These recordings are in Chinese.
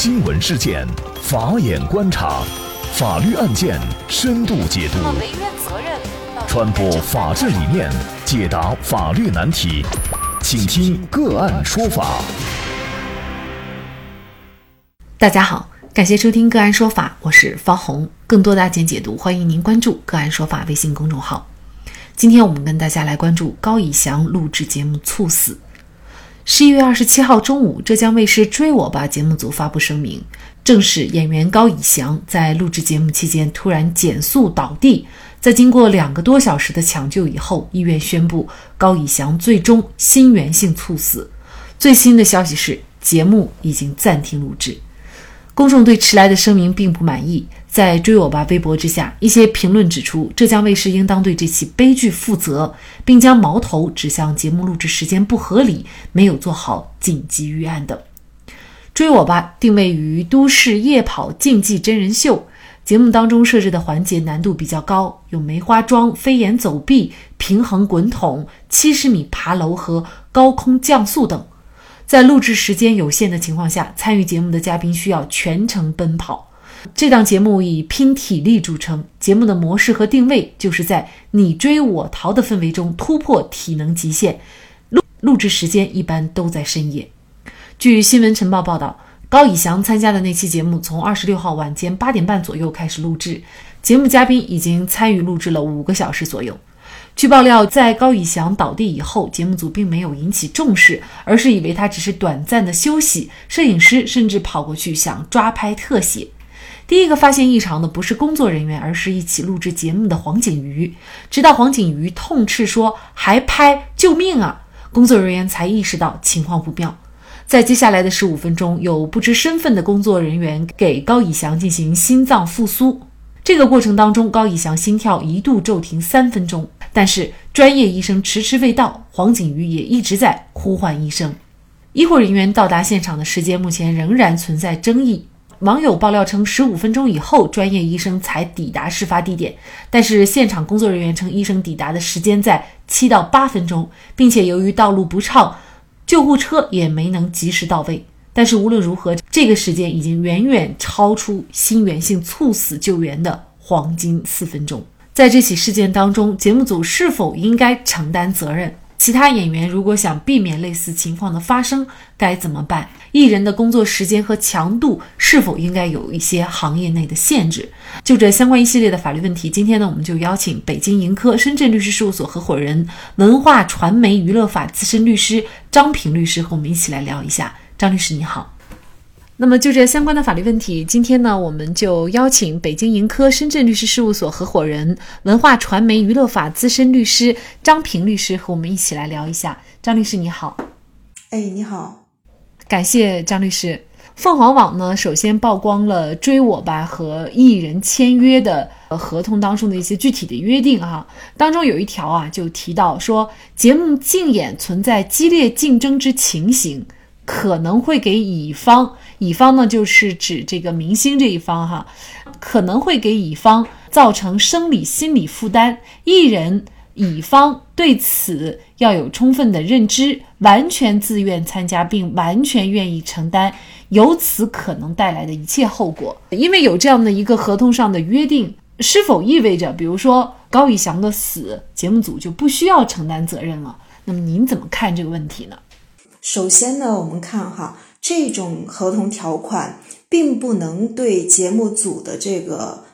新闻事件，法眼观察，法律案件深度解读，传播法治理念，解答法律难题，请听个案说法。大家好，感谢收听个案说法，我是方红。更多的案件解读，欢迎您关注个案说法微信公众号。今天我们跟大家来关注高以翔录制节目猝死。十一月二十七号中午，浙江卫视《追我吧》节目组发布声明，证实演员高以翔在录制节目期间突然减速倒地，在经过两个多小时的抢救以后，医院宣布高以翔最终心源性猝死。最新的消息是，节目已经暂停录制。公众对迟来的声明并不满意，在追我吧微博之下，一些评论指出，浙江卫视应当对这起悲剧负责，并将矛头指向节目录制时间不合理、没有做好紧急预案等。追我吧定位于都市夜跑竞技真人秀，节目当中设置的环节难度比较高，有梅花桩、飞檐走壁、平衡滚筒、七十米爬楼和高空降速等。在录制时间有限的情况下，参与节目的嘉宾需要全程奔跑。这档节目以拼体力著称，节目的模式和定位就是在你追我逃的氛围中突破体能极限。录录制时间一般都在深夜。据新闻晨报报道，高以翔参加的那期节目从二十六号晚间八点半左右开始录制，节目嘉宾已经参与录制了五个小时左右。据爆料，在高以翔倒地以后，节目组并没有引起重视，而是以为他只是短暂的休息。摄影师甚至跑过去想抓拍特写。第一个发现异常的不是工作人员，而是一起录制节目的黄景瑜。直到黄景瑜痛斥说“还拍，救命啊”，工作人员才意识到情况不妙。在接下来的十五分钟，有不知身份的工作人员给高以翔进行心脏复苏。这个过程当中，高以翔心跳一度骤停三分钟，但是专业医生迟迟未到，黄景瑜也一直在呼唤医生。医护人员到达现场的时间目前仍然存在争议。网友爆料称，十五分钟以后，专业医生才抵达事发地点，但是现场工作人员称，医生抵达的时间在七到八分钟，并且由于道路不畅，救护车也没能及时到位。但是无论如何，这个时间已经远远超出心源性猝死救援的黄金四分钟。在这起事件当中，节目组是否应该承担责任？其他演员如果想避免类似情况的发生，该怎么办？艺人的工作时间和强度是否应该有一些行业内的限制？就这相关一系列的法律问题，今天呢，我们就邀请北京盈科深圳律师事务所合伙人、文化传媒娱乐法资深律师张平律师和我们一起来聊一下。张律师你好，那么就这相关的法律问题，今天呢，我们就邀请北京盈科深圳律师事务所合伙人、文化传媒娱乐法资深律师张平律师和我们一起来聊一下。张律师你好，哎，你好，感谢张律师。凤凰网呢，首先曝光了《追我吧》和艺人签约的合同当中的一些具体的约定哈，当中有一条啊，就提到说，节目竞演存在激烈竞争之情形。可能会给乙方，乙方呢就是指这个明星这一方哈，可能会给乙方造成生理心理负担。艺人乙方对此要有充分的认知，完全自愿参加，并完全愿意承担由此可能带来的一切后果。因为有这样的一个合同上的约定，是否意味着，比如说高以翔的死，节目组就不需要承担责任了？那么您怎么看这个问题呢？首先呢，我们看哈，这种合同条款并不能对节目组的这个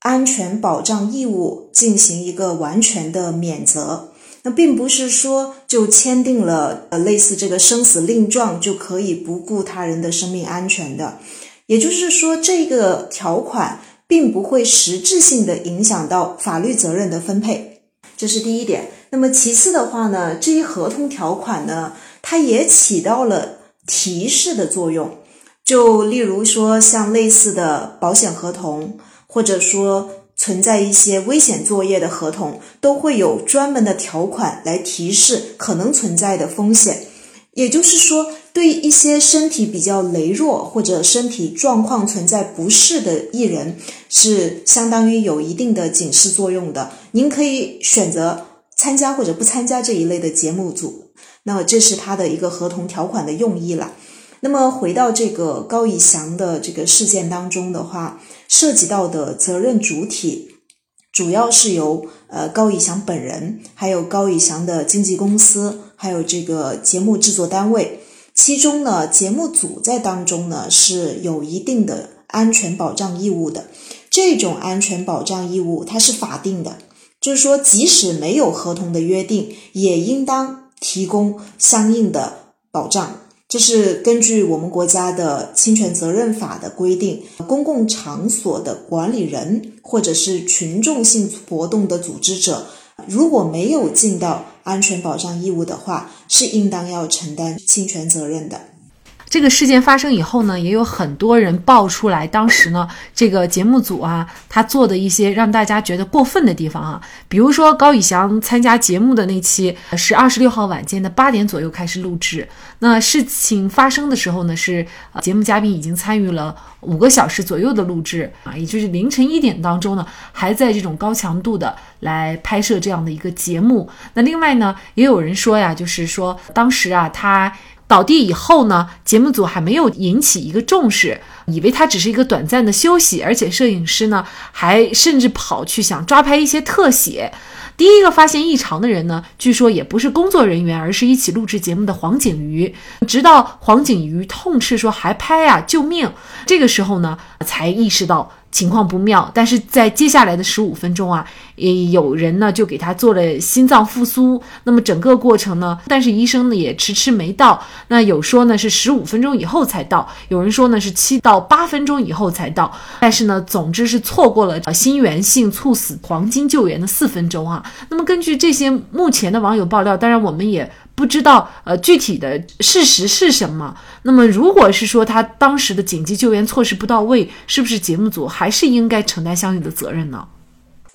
安全保障义务进行一个完全的免责。那并不是说就签订了呃类似这个生死令状就可以不顾他人的生命安全的。也就是说，这个条款并不会实质性的影响到法律责任的分配，这是第一点。那么其次的话呢，这一合同条款呢？它也起到了提示的作用，就例如说像类似的保险合同，或者说存在一些危险作业的合同，都会有专门的条款来提示可能存在的风险。也就是说，对一些身体比较羸弱或者身体状况存在不适的艺人，是相当于有一定的警示作用的。您可以选择参加或者不参加这一类的节目组。那么这是他的一个合同条款的用意了。那么回到这个高以翔的这个事件当中的话，涉及到的责任主体主要是由呃高以翔本人，还有高以翔的经纪公司，还有这个节目制作单位。其中呢，节目组在当中呢是有一定的安全保障义务的。这种安全保障义务它是法定的，就是说即使没有合同的约定，也应当提供相应的保障。这是根据我们国家的侵权责任法的规定，公共场所的管理人或者是群众性活动的组织者，如果没有尽到安全保障义务的话，是应当要承担侵权责任的。这个事件发生以后呢，也有很多人爆出来，当时呢，这个节目组啊，他做的一些让大家觉得过分的地方啊，比如说高以翔参加节目的那期是二十六号晚间的八点左右开始录制，那事情发生的时候呢，是节目嘉宾已经参与了五个小时左右的录制啊，也就是凌晨一点当中呢，还在这种高强度的来拍摄这样的一个节目。那另外呢，也有人说呀，就是说当时啊，他。倒地以后呢，节目组还没有引起一个重视，以为他只是一个短暂的休息，而且摄影师呢还甚至跑去想抓拍一些特写。第一个发现异常的人呢，据说也不是工作人员，而是一起录制节目的黄景瑜。直到黄景瑜痛斥说还拍啊，救命！这个时候呢，才意识到。情况不妙，但是在接下来的十五分钟啊，也有人呢就给他做了心脏复苏。那么整个过程呢，但是医生呢也迟迟没到。那有说呢是十五分钟以后才到，有人说呢是七到八分钟以后才到。但是呢，总之是错过了心源性猝死黄金救援的四分钟啊。那么根据这些目前的网友爆料，当然我们也。不知道呃具体的事实是什么？那么如果是说他当时的紧急救援措施不到位，是不是节目组还是应该承担相应的责任呢？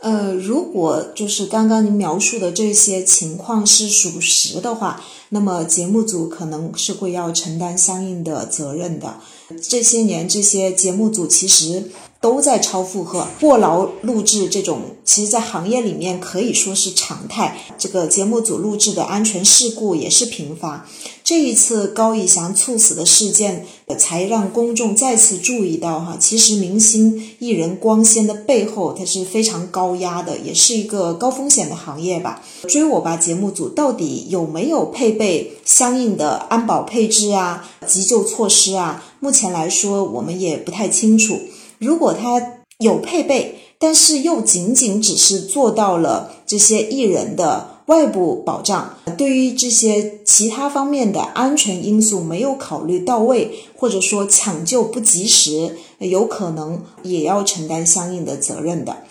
呃，如果就是刚刚您描述的这些情况是属实的话，那么节目组可能是会要承担相应的责任的。这些年这些节目组其实。都在超负荷、过劳录制，这种其实，在行业里面可以说是常态。这个节目组录制的安全事故也是频发。这一次高以翔猝死的事件，才让公众再次注意到哈，其实明星艺人光鲜的背后，它是非常高压的，也是一个高风险的行业吧。追我吧节目组到底有没有配备相应的安保配置啊、急救措施啊？目前来说，我们也不太清楚。如果他有配备，但是又仅仅只是做到了这些艺人的外部保障，对于这些其他方面的安全因素没有考虑到位，或者说抢救不及时，有可能也要承担相应的责任的。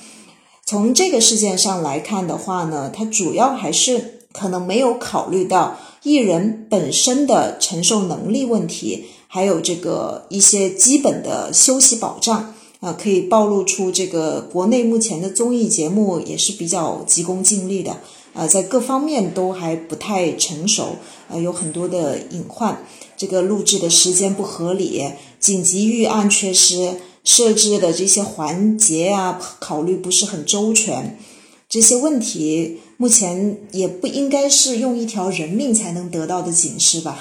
从这个事件上来看的话呢，它主要还是可能没有考虑到艺人本身的承受能力问题，还有这个一些基本的休息保障。啊，可以暴露出这个国内目前的综艺节目也是比较急功近利的，呃，在各方面都还不太成熟，呃，有很多的隐患。这个录制的时间不合理，紧急预案缺失，设置的这些环节啊，考虑不是很周全，这些问题目前也不应该是用一条人命才能得到的警示吧？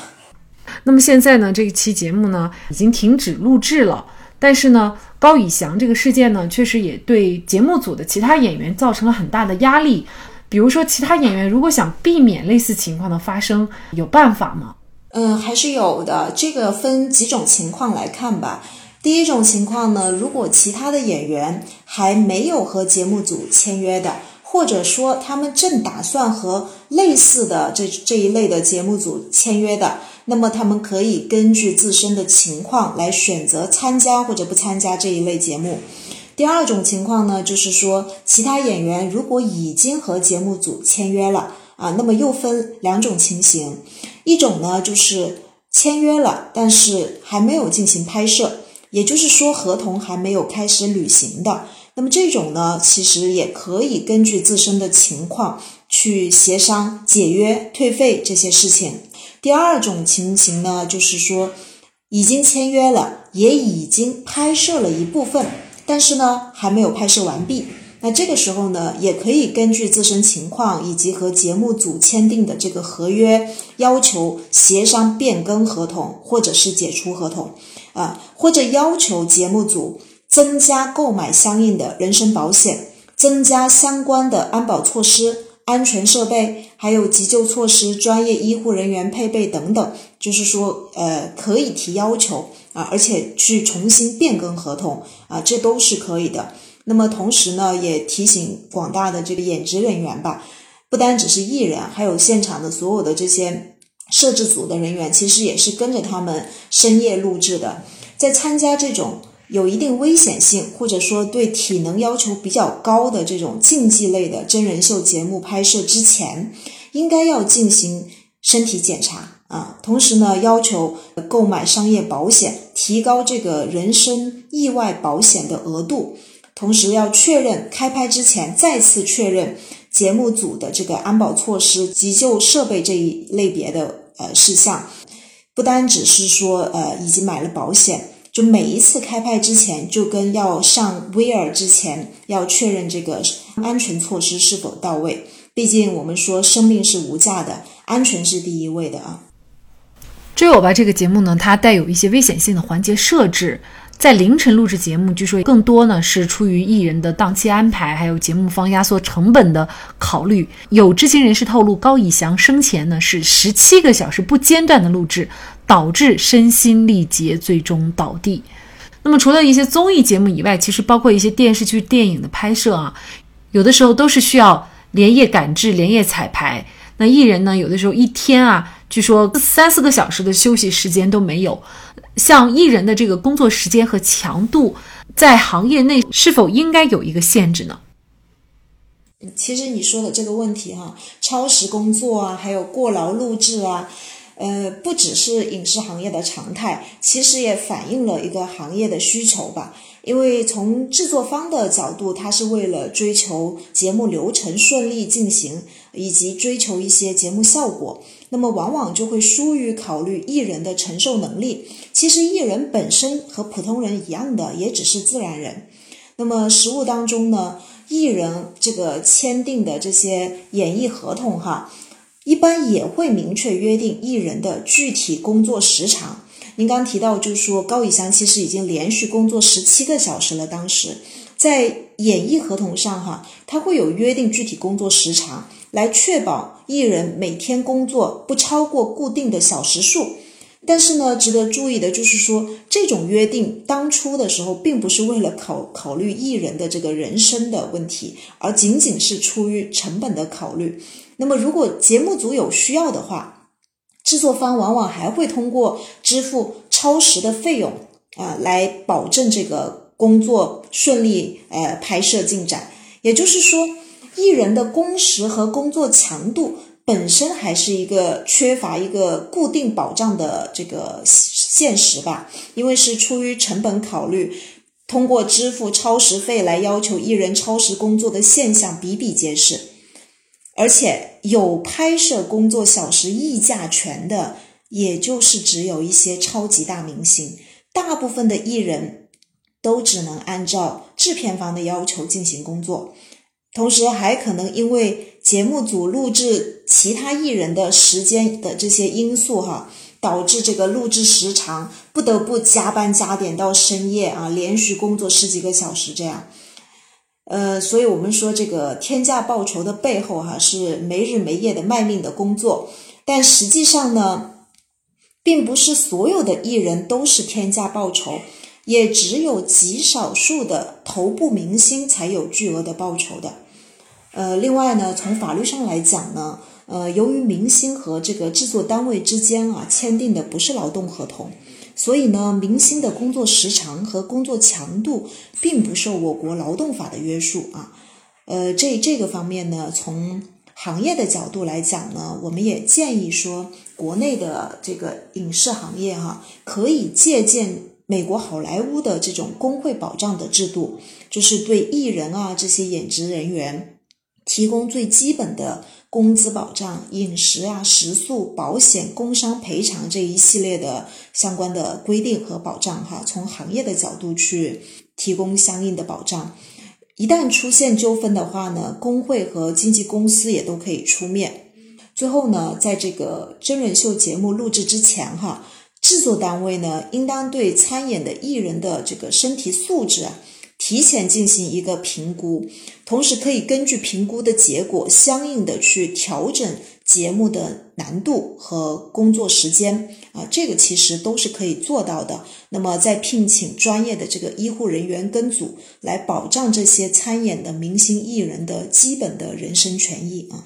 那么现在呢，这一期节目呢已经停止录制了。但是呢，高以翔这个事件呢，确实也对节目组的其他演员造成了很大的压力。比如说，其他演员如果想避免类似情况的发生，有办法吗？嗯，还是有的。这个分几种情况来看吧。第一种情况呢，如果其他的演员还没有和节目组签约的，或者说他们正打算和类似的这这一类的节目组签约的。那么他们可以根据自身的情况来选择参加或者不参加这一类节目。第二种情况呢，就是说其他演员如果已经和节目组签约了啊，那么又分两种情形，一种呢就是签约了，但是还没有进行拍摄，也就是说合同还没有开始履行的。那么这种呢，其实也可以根据自身的情况去协商解约、退费这些事情。第二种情形呢，就是说已经签约了，也已经拍摄了一部分，但是呢还没有拍摄完毕。那这个时候呢，也可以根据自身情况以及和节目组签订的这个合约要求协商变更合同，或者是解除合同，啊，或者要求节目组增加购买相应的人身保险，增加相关的安保措施、安全设备，还有急救措施、专业医护人员配备等等。就是说，呃，可以提要求啊，而且去重新变更合同啊，这都是可以的。那么同时呢，也提醒广大的这个演职人员吧，不单只是艺人，还有现场的所有的这些摄制组的人员，其实也是跟着他们深夜录制的。在参加这种有一定危险性，或者说对体能要求比较高的这种竞技类的真人秀节目拍摄之前，应该要进行身体检查啊。同时呢，要求购买商业保险，提高这个人身意外保险的额度。同时要确认开拍之前再次确认节目组的这个安保措施、急救设备这一类别的呃事项，不单只是说呃已经买了保险，就每一次开拍之前就跟要上 VR 之前要确认这个安全措施是否到位。毕竟我们说生命是无价的，安全是第一位的啊。追我吧这个节目呢，它带有一些危险性的环节设置。在凌晨录制节目，据说更多呢是出于艺人的档期安排，还有节目方压缩成本的考虑。有知情人士透露，高以翔生前呢是十七个小时不间断的录制，导致身心力竭，最终倒地。那么除了一些综艺节目以外，其实包括一些电视剧、电影的拍摄啊，有的时候都是需要连夜赶制、连夜彩排。那艺人呢，有的时候一天啊，据说三四个小时的休息时间都没有。像艺人的这个工作时间和强度，在行业内是否应该有一个限制呢？其实你说的这个问题哈，超时工作啊，还有过劳录制啊，呃，不只是影视行业的常态，其实也反映了一个行业的需求吧。因为从制作方的角度，他是为了追求节目流程顺利进行，以及追求一些节目效果。那么往往就会疏于考虑艺人的承受能力。其实艺人本身和普通人一样的，也只是自然人。那么实务当中呢，艺人这个签订的这些演艺合同哈，一般也会明确约定艺人的具体工作时长。您刚提到就是说高以翔其实已经连续工作十七个小时了，当时在演艺合同上哈，他会有约定具体工作时长。来确保艺人每天工作不超过固定的小时数，但是呢，值得注意的就是说，这种约定当初的时候，并不是为了考考虑艺人的这个人生的问题，而仅仅是出于成本的考虑。那么，如果节目组有需要的话，制作方往往还会通过支付超时的费用啊，来保证这个工作顺利，呃，拍摄进展。也就是说。艺人的工时和工作强度本身还是一个缺乏一个固定保障的这个现实吧，因为是出于成本考虑，通过支付超时费来要求艺人超时工作的现象比比皆是，而且有拍摄工作小时溢价权的，也就是只有一些超级大明星，大部分的艺人都只能按照制片方的要求进行工作。同时还可能因为节目组录制其他艺人的时间的这些因素哈，导致这个录制时长不得不加班加点到深夜啊，连续工作十几个小时这样。呃，所以我们说这个天价报酬的背后哈，是没日没夜的卖命的工作。但实际上呢，并不是所有的艺人都是天价报酬。也只有极少数的头部明星才有巨额的报酬的。呃，另外呢，从法律上来讲呢，呃，由于明星和这个制作单位之间啊签订的不是劳动合同，所以呢，明星的工作时长和工作强度并不受我国劳动法的约束啊。呃，这这个方面呢，从行业的角度来讲呢，我们也建议说，国内的这个影视行业哈，可以借鉴。美国好莱坞的这种工会保障的制度，就是对艺人啊这些演职人员提供最基本的工资保障、饮食啊、食宿、保险、工伤赔偿这一系列的相关的规定和保障。哈，从行业的角度去提供相应的保障。一旦出现纠纷的话呢，工会和经纪公司也都可以出面。最后呢，在这个真人秀节目录制之前，哈，制作单位呢应当对参演的艺人的这个身体素质啊提前进行一个评估，同时可以根据评估的结果，相应的去调整节目的难度和工作时间啊，这个其实都是可以做到的。那么再聘请专业的这个医护人员跟组，来保障这些参演的明星艺人的基本的人身权益啊。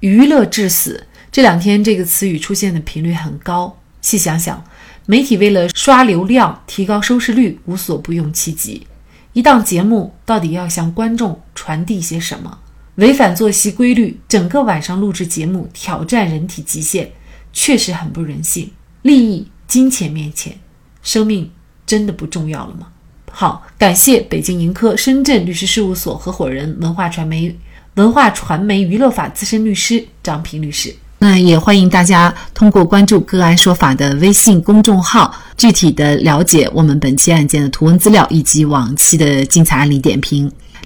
娱乐至死这两天这个词语出现的频率很高，细想想，媒体为了刷流量、提高收视率，无所不用其极。一档节目到底要向观众传递些什么？违反作息规律，整个晚上录制节目，挑战人体极限，确实很不人性。利益、金钱面前，生命真的不重要了吗？好，感谢北京盈科深圳律师事务所合伙人、文化传媒文化传媒娱乐法资深律师张平律师。那也欢迎大家通过关注“个案说法”的微信公众号，具体的了解我们本期案件的图文资料以及往期的精彩案例点评。